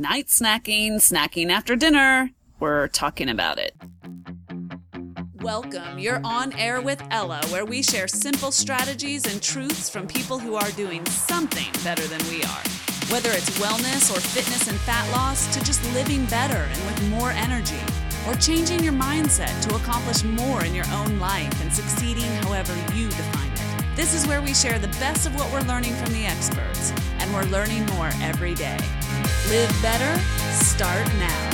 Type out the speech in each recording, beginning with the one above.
night snacking, snacking after dinner. We're talking about it. Welcome. You're on air with Ella, where we share simple strategies and truths from people who are doing something better than we are. Whether it's wellness or fitness and fat loss, to just living better and with more energy, or changing your mindset to accomplish more in your own life and succeeding however you define it. This is where we share the best of what we're learning from the experts, and we're learning more every day. Live better, start now.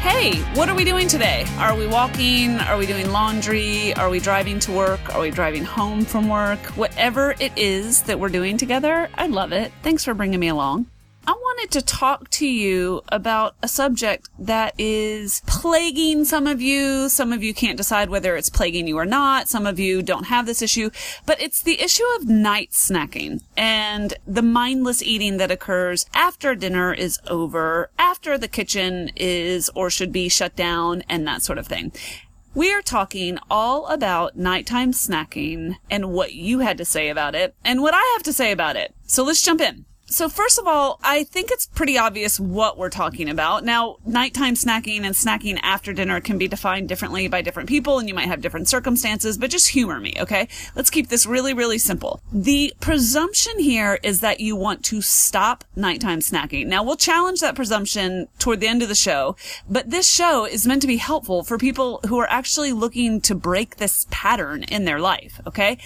Hey, what are we doing today? Are we walking? Are we doing laundry? Are we driving to work? Are we driving home from work? Whatever it is that we're doing together, I love it. Thanks for bringing me along. Wanted to talk to you about a subject that is plaguing some of you. Some of you can't decide whether it's plaguing you or not. Some of you don't have this issue, but it's the issue of night snacking and the mindless eating that occurs after dinner is over, after the kitchen is or should be shut down and that sort of thing. We are talking all about nighttime snacking and what you had to say about it and what I have to say about it. So let's jump in. So first of all, I think it's pretty obvious what we're talking about. Now, nighttime snacking and snacking after dinner can be defined differently by different people and you might have different circumstances, but just humor me, okay? Let's keep this really, really simple. The presumption here is that you want to stop nighttime snacking. Now, we'll challenge that presumption toward the end of the show, but this show is meant to be helpful for people who are actually looking to break this pattern in their life, okay?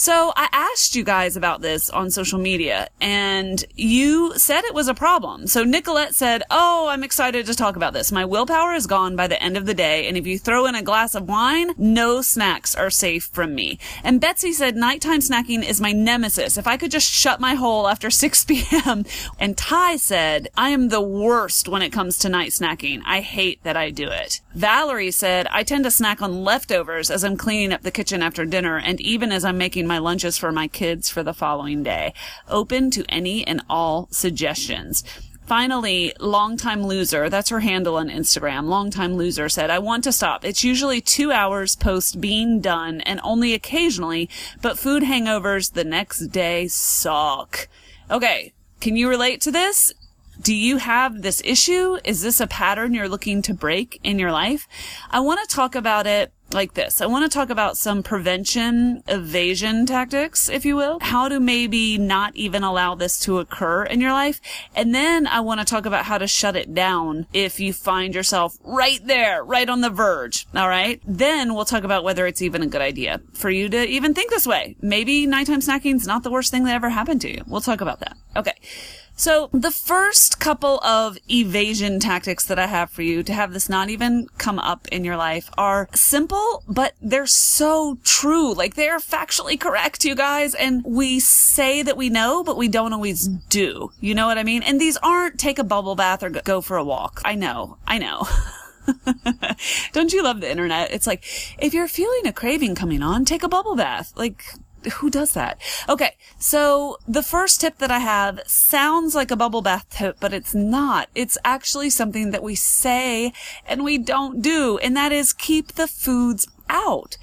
So I asked you guys about this on social media and you said it was a problem. So Nicolette said, Oh, I'm excited to talk about this. My willpower is gone by the end of the day. And if you throw in a glass of wine, no snacks are safe from me. And Betsy said, nighttime snacking is my nemesis. If I could just shut my hole after 6 p.m. And Ty said, I am the worst when it comes to night snacking. I hate that I do it. Valerie said, I tend to snack on leftovers as I'm cleaning up the kitchen after dinner and even as I'm making my lunches for my kids for the following day. Open to any and all suggestions. Finally, longtime loser, that's her handle on Instagram, longtime loser said, I want to stop. It's usually two hours post being done and only occasionally, but food hangovers the next day suck. Okay. Can you relate to this? Do you have this issue? Is this a pattern you're looking to break in your life? I want to talk about it like this. I want to talk about some prevention evasion tactics, if you will. How to maybe not even allow this to occur in your life. And then I want to talk about how to shut it down if you find yourself right there, right on the verge. All right. Then we'll talk about whether it's even a good idea for you to even think this way. Maybe nighttime snacking is not the worst thing that ever happened to you. We'll talk about that. Okay. So the first couple of evasion tactics that I have for you to have this not even come up in your life are simple, but they're so true. Like they're factually correct, you guys. And we say that we know, but we don't always do. You know what I mean? And these aren't take a bubble bath or go for a walk. I know. I know. Don't you love the internet? It's like, if you're feeling a craving coming on, take a bubble bath. Like, who does that? Okay, so the first tip that I have sounds like a bubble bath tip, but it's not. It's actually something that we say and we don't do, and that is keep the foods out.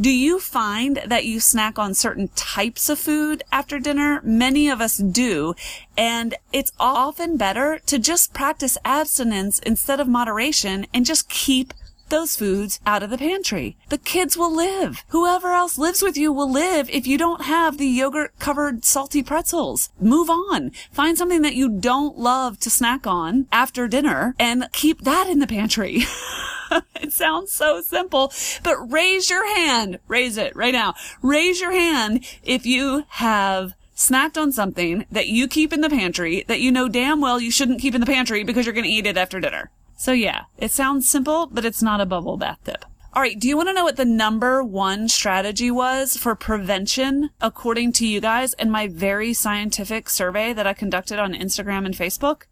Do you find that you snack on certain types of food after dinner? Many of us do. And it's often better to just practice abstinence instead of moderation and just keep those foods out of the pantry. The kids will live. Whoever else lives with you will live if you don't have the yogurt covered salty pretzels. Move on. Find something that you don't love to snack on after dinner and keep that in the pantry. it sounds so simple, but raise your hand. Raise it right now. Raise your hand if you have snacked on something that you keep in the pantry that you know damn well you shouldn't keep in the pantry because you're going to eat it after dinner. So yeah, it sounds simple, but it's not a bubble bath tip. All right. Do you want to know what the number one strategy was for prevention, according to you guys, in my very scientific survey that I conducted on Instagram and Facebook?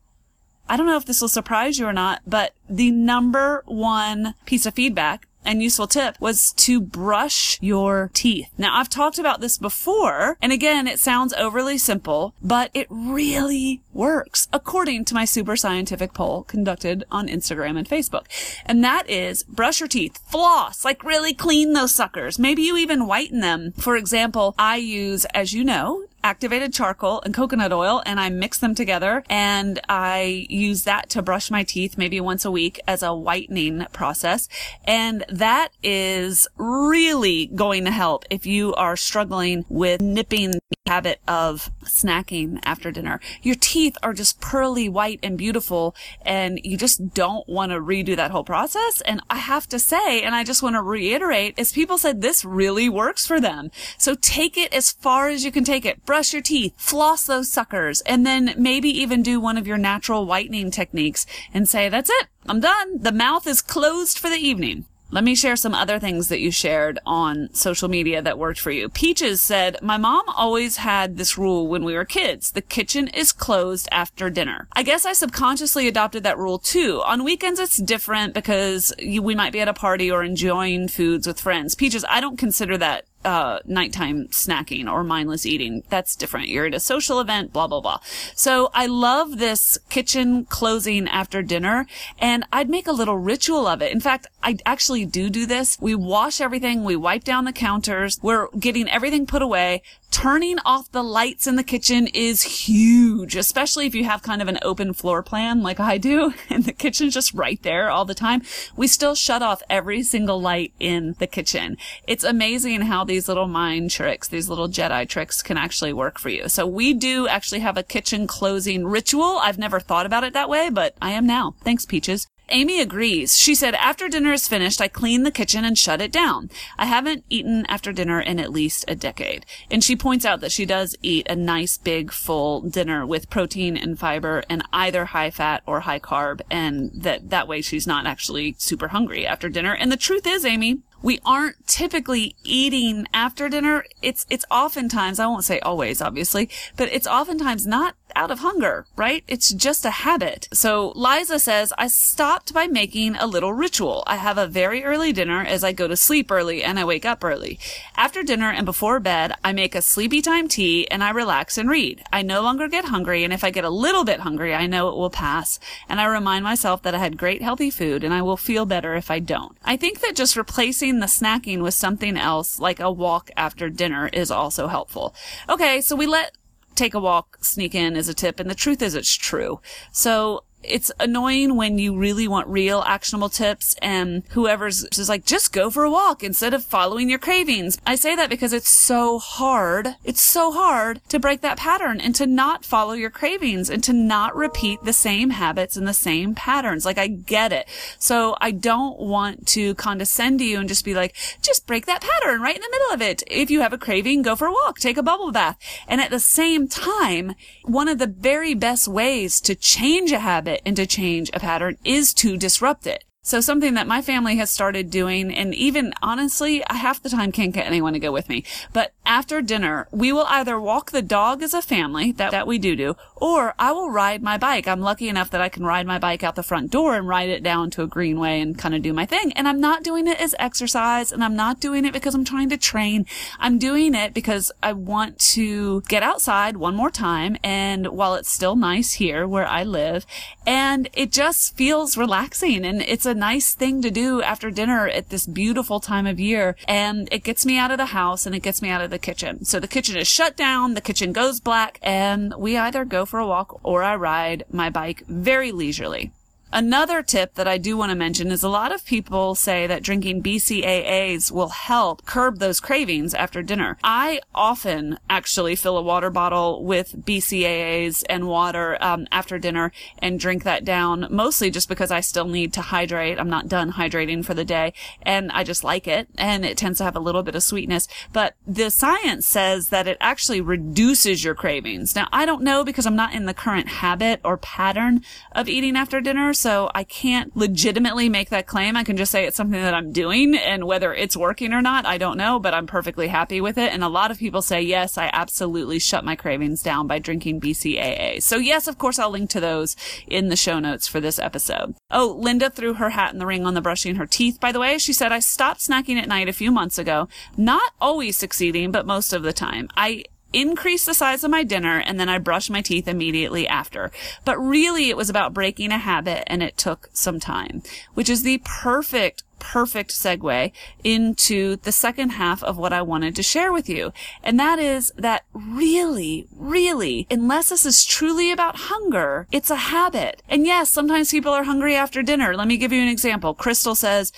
I don't know if this will surprise you or not, but the number one piece of feedback and useful tip was to brush your teeth. Now, I've talked about this before, and again, it sounds overly simple, but it really works, according to my super scientific poll conducted on Instagram and Facebook. And that is brush your teeth, floss, like really clean those suckers. Maybe you even whiten them. For example, I use, as you know, activated charcoal and coconut oil and I mix them together and I use that to brush my teeth maybe once a week as a whitening process. And that is really going to help if you are struggling with nipping the habit of snacking after dinner. Your teeth are just pearly white and beautiful and you just don't want to redo that whole process. And I have to say, and I just want to reiterate, is people said this really works for them. So take it as far as you can take it. Brush your teeth, floss those suckers, and then maybe even do one of your natural whitening techniques and say, that's it. I'm done. The mouth is closed for the evening. Let me share some other things that you shared on social media that worked for you. Peaches said, My mom always had this rule when we were kids. The kitchen is closed after dinner. I guess I subconsciously adopted that rule too. On weekends, it's different because we might be at a party or enjoying foods with friends. Peaches, I don't consider that uh, nighttime snacking or mindless eating. That's different. You're at a social event, blah, blah, blah. So I love this kitchen closing after dinner and I'd make a little ritual of it. In fact, I actually do do this. We wash everything. We wipe down the counters. We're getting everything put away turning off the lights in the kitchen is huge, especially if you have kind of an open floor plan like I do and the kitchen's just right there all the time. We still shut off every single light in the kitchen. It's amazing how these little mind tricks, these little Jedi tricks can actually work for you. So we do actually have a kitchen closing ritual. I've never thought about it that way, but I am now. Thanks, Peaches. Amy agrees. She said, after dinner is finished, I clean the kitchen and shut it down. I haven't eaten after dinner in at least a decade. And she points out that she does eat a nice big full dinner with protein and fiber and either high fat or high carb. And that, that way she's not actually super hungry after dinner. And the truth is, Amy, we aren't typically eating after dinner. It's, it's oftentimes, I won't say always, obviously, but it's oftentimes not out of hunger, right? It's just a habit. So Liza says, I stopped by making a little ritual. I have a very early dinner as I go to sleep early and I wake up early. After dinner and before bed, I make a sleepy time tea and I relax and read. I no longer get hungry and if I get a little bit hungry, I know it will pass. And I remind myself that I had great healthy food and I will feel better if I don't. I think that just replacing the snacking with something else like a walk after dinner is also helpful. Okay, so we let take a walk, sneak in as a tip. And the truth is it's true. So it's annoying when you really want real actionable tips and whoever's just like, just go for a walk instead of following your cravings. I say that because it's so hard. It's so hard to break that pattern and to not follow your cravings and to not repeat the same habits and the same patterns. Like I get it. So I don't want to condescend to you and just be like, just break that pattern right in the middle of it. If you have a craving, go for a walk, take a bubble bath. And at the same time, one of the very best ways to change a habit habit and to change a pattern is to disrupt it. So something that my family has started doing, and even honestly, I half the time can't get anyone to go with me. But after dinner, we will either walk the dog as a family, that, that we do do, or I will ride my bike. I'm lucky enough that I can ride my bike out the front door and ride it down to a greenway and kind of do my thing. And I'm not doing it as exercise, and I'm not doing it because I'm trying to train. I'm doing it because I want to get outside one more time. And while it's still nice here where I live, and it just feels relaxing and it's a nice thing to do after dinner at this beautiful time of year. And it gets me out of the house and it gets me out of the kitchen. So the kitchen is shut down, the kitchen goes black, and we either go for a walk or I ride my bike very leisurely. Another tip that I do want to mention is a lot of people say that drinking BCAAs will help curb those cravings after dinner. I often actually fill a water bottle with BCAAs and water um, after dinner and drink that down, mostly just because I still need to hydrate. I'm not done hydrating for the day and I just like it and it tends to have a little bit of sweetness. But the science says that it actually reduces your cravings. Now, I don't know because I'm not in the current habit or pattern of eating after dinner so I can't legitimately make that claim. I can just say it's something that I'm doing and whether it's working or not, I don't know, but I'm perfectly happy with it. And a lot of people say, yes, I absolutely shut my cravings down by drinking BCAA. So yes, of course, I'll link to those in the show notes for this episode. Oh, Linda threw her hat in the ring on the brushing her teeth, by the way. She said, I stopped snacking at night a few months ago. Not always succeeding, but most of the time. I increase the size of my dinner and then I brush my teeth immediately after. But really it was about breaking a habit and it took some time, which is the perfect perfect segue into the second half of what I wanted to share with you. And that is that really, really, unless this is truly about hunger, it's a habit. And yes, sometimes people are hungry after dinner. Let me give you an example. Crystal says,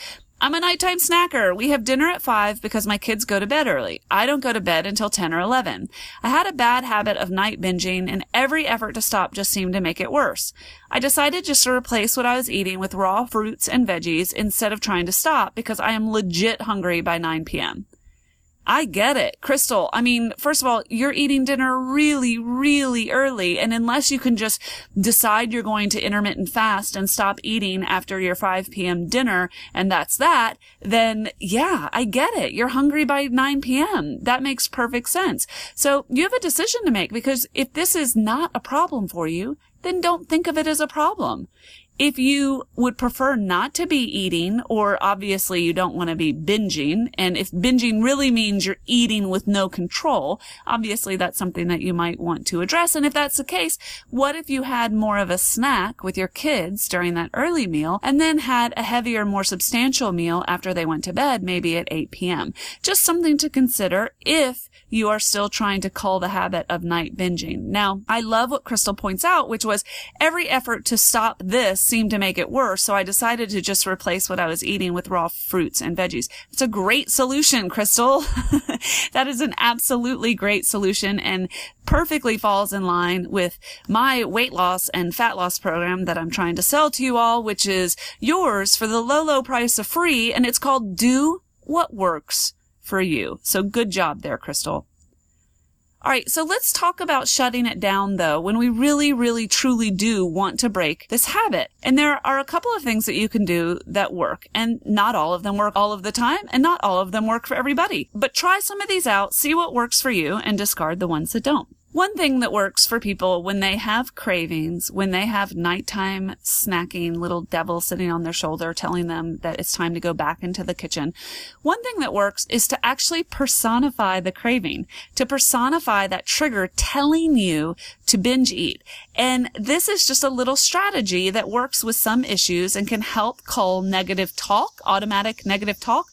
I'm a nighttime snacker. We have dinner at 5 because my kids go to bed early. I don't go to bed until 10 or 11. I had a bad habit of night binging and every effort to stop just seemed to make it worse. I decided just to replace what I was eating with raw fruits and veggies instead of trying to stop because I am legit hungry by 9 p.m. I get it. Crystal, I mean, first of all, you're eating dinner really, really early. And unless you can just decide you're going to intermittent fast and stop eating after your 5 p.m. dinner, and that's that, then yeah, I get it. You're hungry by 9 p.m. That makes perfect sense. So you have a decision to make because if this is not a problem for you, then don't think of it as a problem. If you would prefer not to be eating, or obviously you don't want to be binging, and if binging really means you're eating with no control, obviously that's something that you might want to address. And if that's the case, what if you had more of a snack with your kids during that early meal and then had a heavier, more substantial meal after they went to bed, maybe at 8 p.m.? Just something to consider if you are still trying to cull the habit of night binging. Now, I love what Crystal points out, which was every effort to stop this seemed to make it worse. So I decided to just replace what I was eating with raw fruits and veggies. It's a great solution, Crystal. that is an absolutely great solution and perfectly falls in line with my weight loss and fat loss program that I'm trying to sell to you all, which is yours for the low, low price of free. And it's called Do What Works for you. So good job there, Crystal. All right, so let's talk about shutting it down though, when we really, really, truly do want to break this habit. And there are a couple of things that you can do that work, and not all of them work all of the time, and not all of them work for everybody. But try some of these out, see what works for you, and discard the ones that don't. One thing that works for people when they have cravings, when they have nighttime snacking, little devil sitting on their shoulder telling them that it's time to go back into the kitchen. One thing that works is to actually personify the craving, to personify that trigger telling you to binge eat. And this is just a little strategy that works with some issues and can help cull negative talk, automatic negative talk,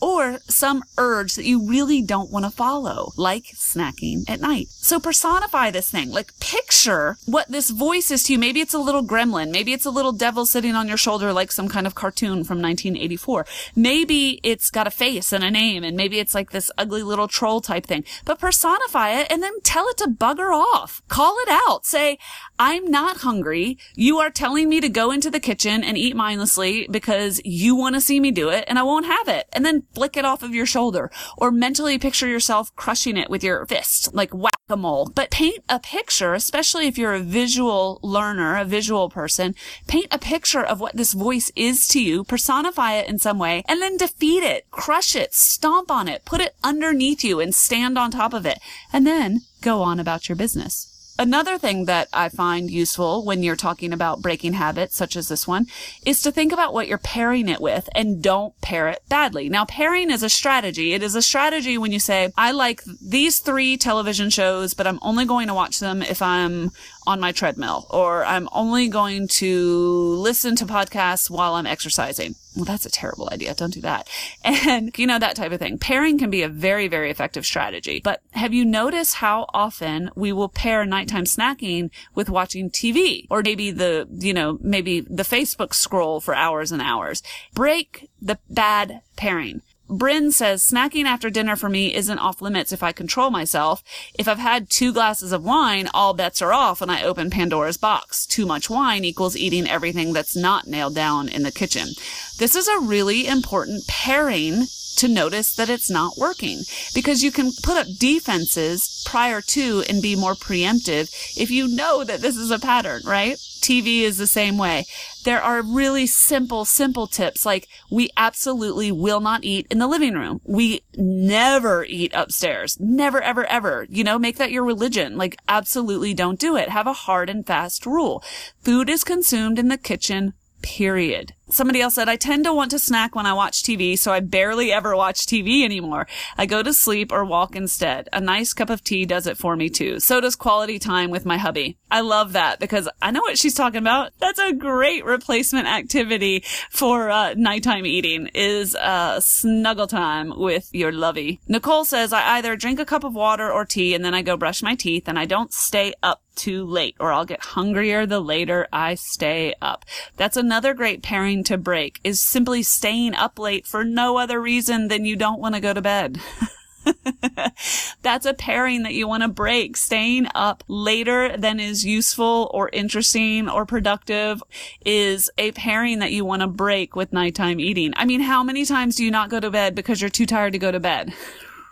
or some urge that you really don't want to follow, like snacking at night. So personify this thing. Like picture what this voice is to you. Maybe it's a little gremlin. Maybe it's a little devil sitting on your shoulder like some kind of cartoon from 1984. Maybe it's got a face and a name and maybe it's like this ugly little troll type thing. But personify it and then tell it to bugger off. Call it out. Say, I'm not hungry. You are telling me to go into the kitchen and eat mindlessly because you want to see me do it and I won't have it. And then flick it off of your shoulder or mentally picture yourself crushing it with your fist, like whack-a-mole. But paint a picture, especially if you're a visual learner, a visual person, paint a picture of what this voice is to you, personify it in some way, and then defeat it, crush it, stomp on it, put it underneath you and stand on top of it, and then go on about your business. Another thing that I find useful when you're talking about breaking habits, such as this one, is to think about what you're pairing it with and don't pair it badly. Now, pairing is a strategy. It is a strategy when you say, I like these three television shows, but I'm only going to watch them if I'm on my treadmill or I'm only going to listen to podcasts while I'm exercising. Well, that's a terrible idea. Don't do that. And, you know, that type of thing. Pairing can be a very, very effective strategy. But have you noticed how often we will pair nighttime snacking with watching TV or maybe the, you know, maybe the Facebook scroll for hours and hours? Break the bad pairing. Bryn says snacking after dinner for me isn't off limits if I control myself. If I've had two glasses of wine, all bets are off and I open Pandora's box. Too much wine equals eating everything that's not nailed down in the kitchen. This is a really important pairing to notice that it's not working because you can put up defenses prior to and be more preemptive if you know that this is a pattern, right? TV is the same way. There are really simple, simple tips like we absolutely will not eat in the living room. We never eat upstairs. Never, ever, ever. You know, make that your religion. Like absolutely don't do it. Have a hard and fast rule. Food is consumed in the kitchen period. Somebody else said, I tend to want to snack when I watch TV, so I barely ever watch TV anymore. I go to sleep or walk instead. A nice cup of tea does it for me too. So does quality time with my hubby. I love that because I know what she's talking about. That's a great replacement activity for uh, nighttime eating is uh, snuggle time with your lovey. Nicole says, I either drink a cup of water or tea and then I go brush my teeth and I don't stay up too late or I'll get hungrier the later I stay up. That's another great pairing to break is simply staying up late for no other reason than you don't want to go to bed. That's a pairing that you want to break. Staying up later than is useful or interesting or productive is a pairing that you want to break with nighttime eating. I mean, how many times do you not go to bed because you're too tired to go to bed?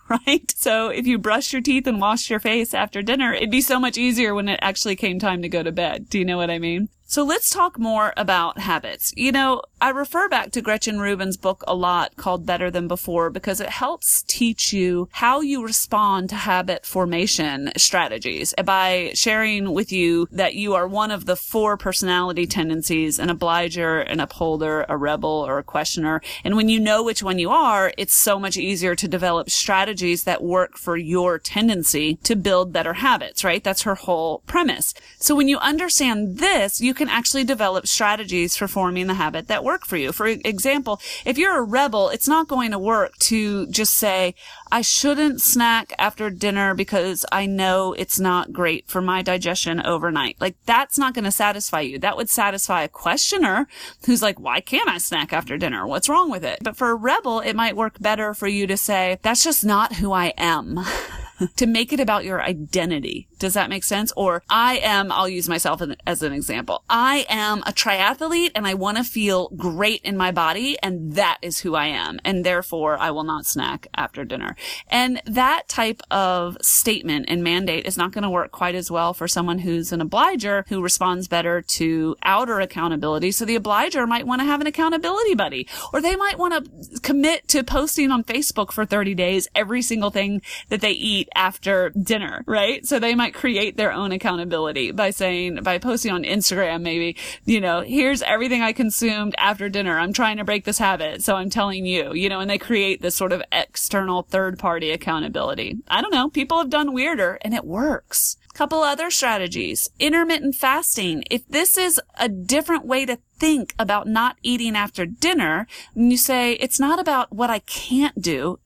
right? So if you brush your teeth and wash your face after dinner, it'd be so much easier when it actually came time to go to bed. Do you know what I mean? So let's talk more about habits. You know, I refer back to Gretchen Rubin's book a lot called Better Than Before because it helps teach you how you respond to habit formation strategies by sharing with you that you are one of the four personality tendencies, an obliger, an upholder, a rebel, or a questioner. And when you know which one you are, it's so much easier to develop strategies that work for your tendency to build better habits, right? That's her whole premise. So when you understand this, you can actually develop strategies for forming the habit that work for you. For example, if you're a rebel, it's not going to work to just say, I shouldn't snack after dinner because I know it's not great for my digestion overnight. Like that's not going to satisfy you. That would satisfy a questioner who's like, why can't I snack after dinner? What's wrong with it? But for a rebel, it might work better for you to say, that's just not who I am. to make it about your identity. Does that make sense? Or I am, I'll use myself as an example. I am a triathlete and I want to feel great in my body and that is who I am. And therefore I will not snack after dinner. And that type of statement and mandate is not going to work quite as well for someone who's an obliger who responds better to outer accountability. So the obliger might want to have an accountability buddy or they might want to commit to posting on Facebook for 30 days every single thing that they eat after dinner, right? So they might create their own accountability by saying, by posting on Instagram, maybe, you know, here's everything I consumed after dinner. I'm trying to break this habit. So I'm telling you, you know, and they create this sort of external third party accountability. I don't know. People have done weirder and it works. Couple other strategies. Intermittent fasting. If this is a different way to think about not eating after dinner, and you say, it's not about what I can't do.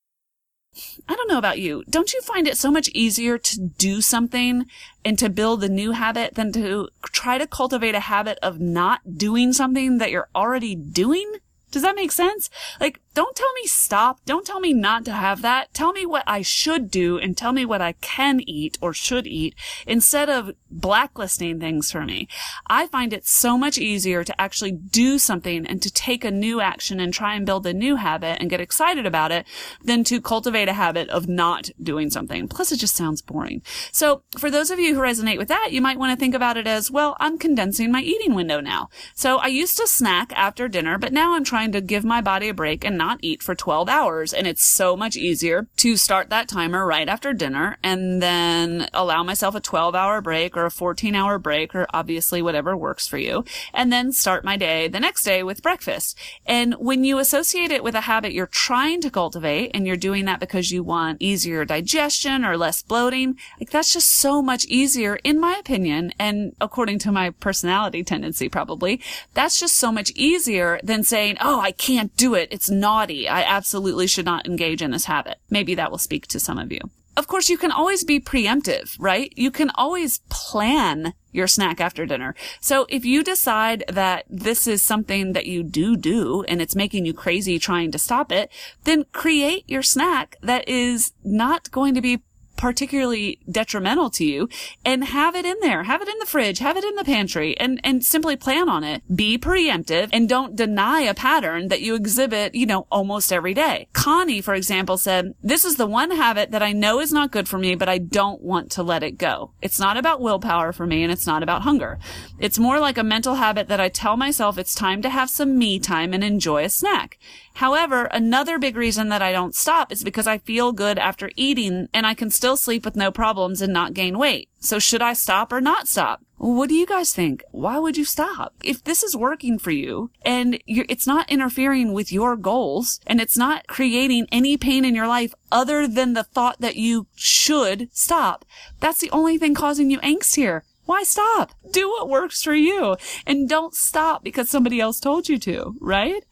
I don't know about you. Don't you find it so much easier to do something and to build a new habit than to try to cultivate a habit of not doing something that you're already doing? Does that make sense? Like, don't tell me stop. Don't tell me not to have that. Tell me what I should do and tell me what I can eat or should eat instead of blacklisting things for me. I find it so much easier to actually do something and to take a new action and try and build a new habit and get excited about it than to cultivate a habit of not doing something. Plus, it just sounds boring. So for those of you who resonate with that, you might want to think about it as, well, I'm condensing my eating window now. So I used to snack after dinner, but now I'm trying to give my body a break and not not eat for 12 hours. And it's so much easier to start that timer right after dinner and then allow myself a 12 hour break or a 14 hour break or obviously whatever works for you. And then start my day the next day with breakfast. And when you associate it with a habit you're trying to cultivate and you're doing that because you want easier digestion or less bloating, like that's just so much easier in my opinion. And according to my personality tendency, probably that's just so much easier than saying, Oh, I can't do it. It's not naughty. I absolutely should not engage in this habit. Maybe that will speak to some of you. Of course, you can always be preemptive, right? You can always plan your snack after dinner. So if you decide that this is something that you do do and it's making you crazy trying to stop it, then create your snack that is not going to be particularly detrimental to you and have it in there. Have it in the fridge, have it in the pantry and, and simply plan on it. Be preemptive and don't deny a pattern that you exhibit, you know, almost every day. Connie, for example, said, this is the one habit that I know is not good for me, but I don't want to let it go. It's not about willpower for me and it's not about hunger. It's more like a mental habit that I tell myself it's time to have some me time and enjoy a snack. However, another big reason that I don't stop is because I feel good after eating and I can still still sleep with no problems and not gain weight. So should I stop or not stop? What do you guys think? Why would you stop? If this is working for you and it's not interfering with your goals and it's not creating any pain in your life other than the thought that you should stop, that's the only thing causing you angst here. Why stop? Do what works for you and don't stop because somebody else told you to, right?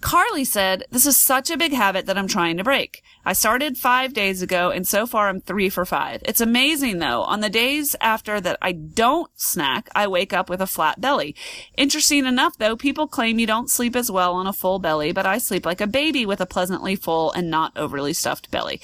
Carly said, This is such a big habit that I'm trying to break. I started five days ago and so far I'm three for five. It's amazing though. On the days after that I don't snack, I wake up with a flat belly. Interesting enough though, people claim you don't sleep as well on a full belly, but I sleep like a baby with a pleasantly full and not overly stuffed belly.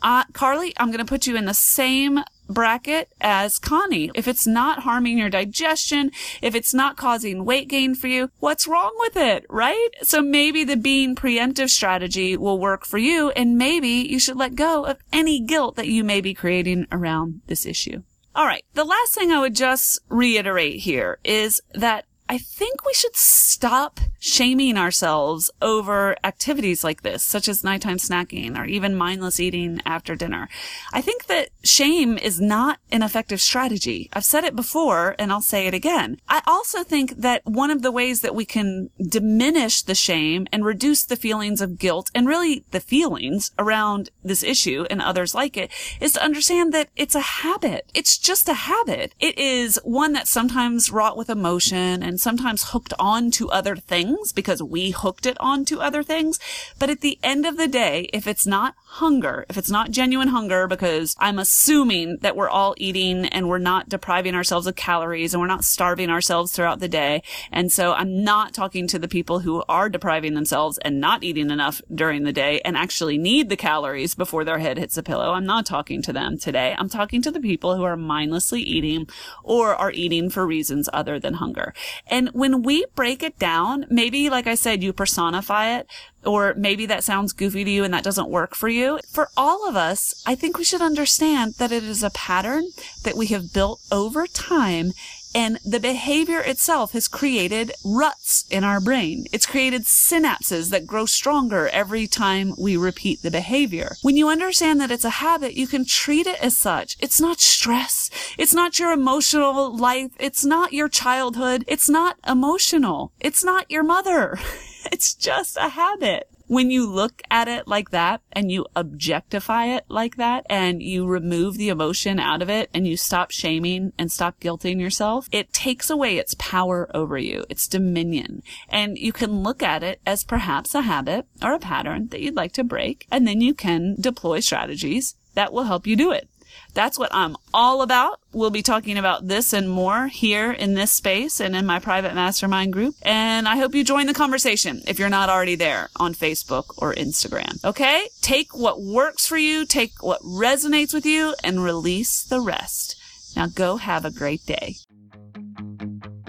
Uh, Carly, I'm going to put you in the same bracket as Connie. If it's not harming your digestion, if it's not causing weight gain for you, what's wrong with it, right? So maybe the being preemptive strategy will work for you and maybe you should let go of any guilt that you may be creating around this issue. All right. The last thing I would just reiterate here is that I think we should stop shaming ourselves over activities like this, such as nighttime snacking or even mindless eating after dinner. I think that shame is not an effective strategy. I've said it before and I'll say it again. I also think that one of the ways that we can diminish the shame and reduce the feelings of guilt and really the feelings around this issue and others like it is to understand that it's a habit. It's just a habit. It is one that's sometimes wrought with emotion and sometimes hooked on to other things things because we hooked it onto other things. But at the end of the day, if it's not hunger, if it's not genuine hunger, because I'm assuming that we're all eating and we're not depriving ourselves of calories and we're not starving ourselves throughout the day. And so I'm not talking to the people who are depriving themselves and not eating enough during the day and actually need the calories before their head hits the pillow. I'm not talking to them today. I'm talking to the people who are mindlessly eating or are eating for reasons other than hunger. And when we break it down, maybe, like I said, you personify it, or maybe that sounds goofy to you and that doesn't work for you. For all of us, I think we should understand that it is a pattern that we have built over time and the behavior itself has created ruts in our brain. It's created synapses that grow stronger every time we repeat the behavior. When you understand that it's a habit, you can treat it as such. It's not stress. It's not your emotional life. It's not your childhood. It's not emotional. It's not your mother. It's just a habit when you look at it like that and you objectify it like that and you remove the emotion out of it and you stop shaming and stop guilting yourself, it takes away its power over you, its dominion. And you can look at it as perhaps a habit or a pattern that you'd like to break. And then you can deploy strategies that will help you do it. That's what I'm all about. We'll be talking about this and more here in this space and in my private mastermind group. And I hope you join the conversation if you're not already there on Facebook or Instagram. Okay? Take what works for you, take what resonates with you, and release the rest. Now go have a great day.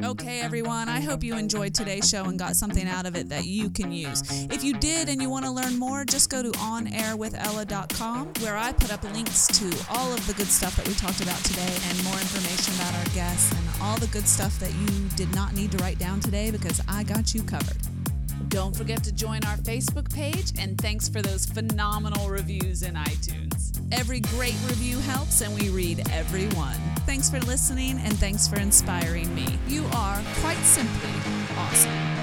Okay, everyone, I hope you enjoyed today's show and got something out of it that you can use. If you did and you want to learn more, just go to onairwithella.com where I put up links to all of the good stuff that we talked about today and more information about our guests and all the good stuff that you did not need to write down today because I got you covered. Don't forget to join our Facebook page, and thanks for those phenomenal reviews in iTunes. Every great review helps, and we read every one. Thanks for listening, and thanks for inspiring me. You are, quite simply, awesome.